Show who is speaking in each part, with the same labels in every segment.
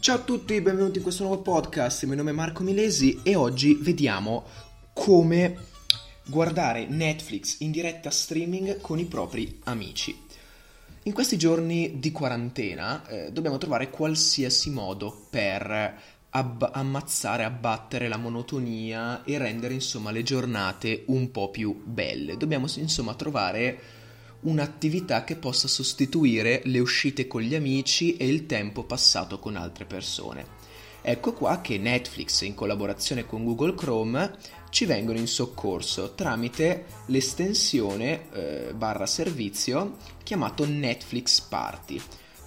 Speaker 1: Ciao a tutti, benvenuti in questo nuovo podcast. Il mio nome è Marco Milesi e oggi vediamo come guardare Netflix in diretta streaming con i propri amici. In questi giorni di quarantena eh, dobbiamo trovare qualsiasi modo per ab- ammazzare, abbattere la monotonia e rendere insomma le giornate un po' più belle. Dobbiamo insomma trovare un'attività che possa sostituire le uscite con gli amici e il tempo passato con altre persone. Ecco qua che Netflix in collaborazione con Google Chrome ci vengono in soccorso tramite l'estensione eh, barra servizio chiamato Netflix Party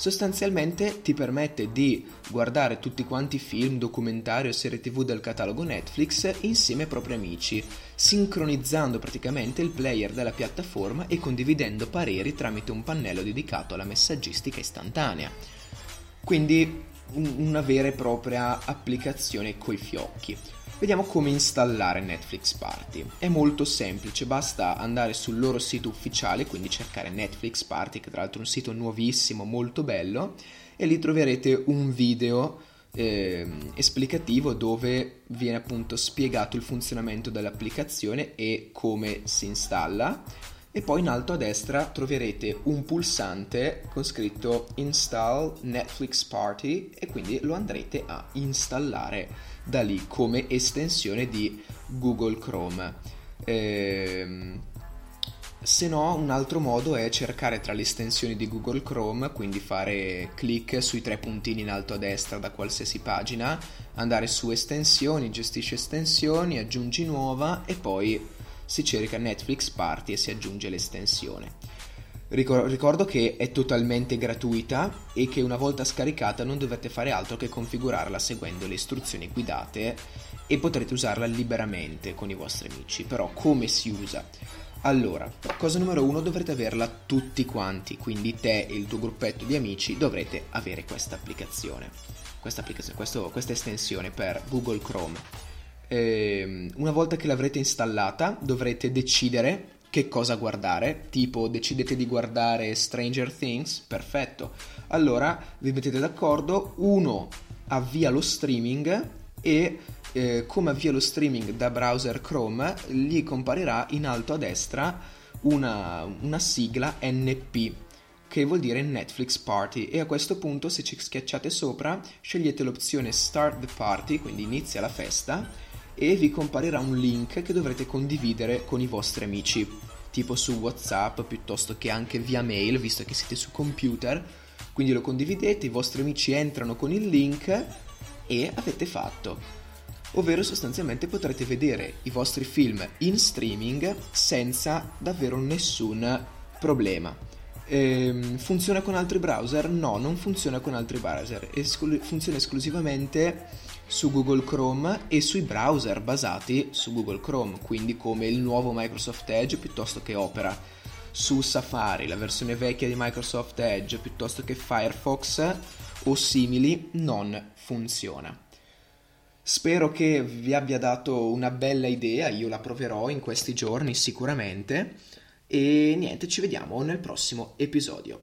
Speaker 1: sostanzialmente ti permette di guardare tutti quanti film, documentari o serie tv del catalogo Netflix insieme ai propri amici, sincronizzando praticamente il player della piattaforma e condividendo pareri tramite un pannello dedicato alla messaggistica istantanea. Quindi una vera e propria applicazione coi fiocchi. Vediamo come installare Netflix Party. È molto semplice, basta andare sul loro sito ufficiale, quindi cercare Netflix Party, che tra l'altro è un sito nuovissimo, molto bello, e lì troverete un video eh, esplicativo dove viene appunto spiegato il funzionamento dell'applicazione e come si installa. E poi in alto a destra troverete un pulsante con scritto Install Netflix Party e quindi lo andrete a installare da lì come estensione di Google Chrome. Ehm, se no, un altro modo è cercare tra le estensioni di Google Chrome, quindi fare clic sui tre puntini in alto a destra da qualsiasi pagina, andare su estensioni, gestisci estensioni, aggiungi nuova e poi si cerca Netflix Party e si aggiunge l'estensione. Ricordo che è totalmente gratuita e che una volta scaricata non dovete fare altro che configurarla seguendo le istruzioni guidate e potrete usarla liberamente con i vostri amici. Però come si usa? Allora, cosa numero uno, dovrete averla tutti quanti, quindi te e il tuo gruppetto di amici dovrete avere questa applicazione, questa, applicazione, questa estensione per Google Chrome. E ehm, una volta che l'avrete installata dovrete decidere che cosa guardare, tipo decidete di guardare Stranger Things, perfetto. Allora vi mettete d'accordo, uno avvia lo streaming e eh, come avvia lo streaming da browser Chrome, gli comparirà in alto a destra una, una sigla NP che vuol dire Netflix Party. E a questo punto se ci schiacciate sopra scegliete l'opzione Start the Party, quindi inizia la festa e vi comparirà un link che dovrete condividere con i vostri amici, tipo su WhatsApp piuttosto che anche via mail, visto che siete su computer. Quindi lo condividete, i vostri amici entrano con il link e avete fatto. Ovvero sostanzialmente potrete vedere i vostri film in streaming senza davvero nessun problema. Ehm, funziona con altri browser? No, non funziona con altri browser, Esclu- funziona esclusivamente su Google Chrome e sui browser basati su Google Chrome, quindi come il nuovo Microsoft Edge piuttosto che Opera. Su Safari, la versione vecchia di Microsoft Edge piuttosto che Firefox o simili non funziona. Spero che vi abbia dato una bella idea, io la proverò in questi giorni sicuramente e niente, ci vediamo nel prossimo episodio.